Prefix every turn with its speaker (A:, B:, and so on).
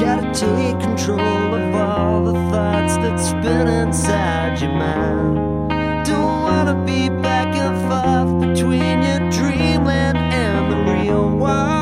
A: Gotta take control of all the thoughts that spin inside your mind. Don't wanna be back and forth between your dreamland and the real world.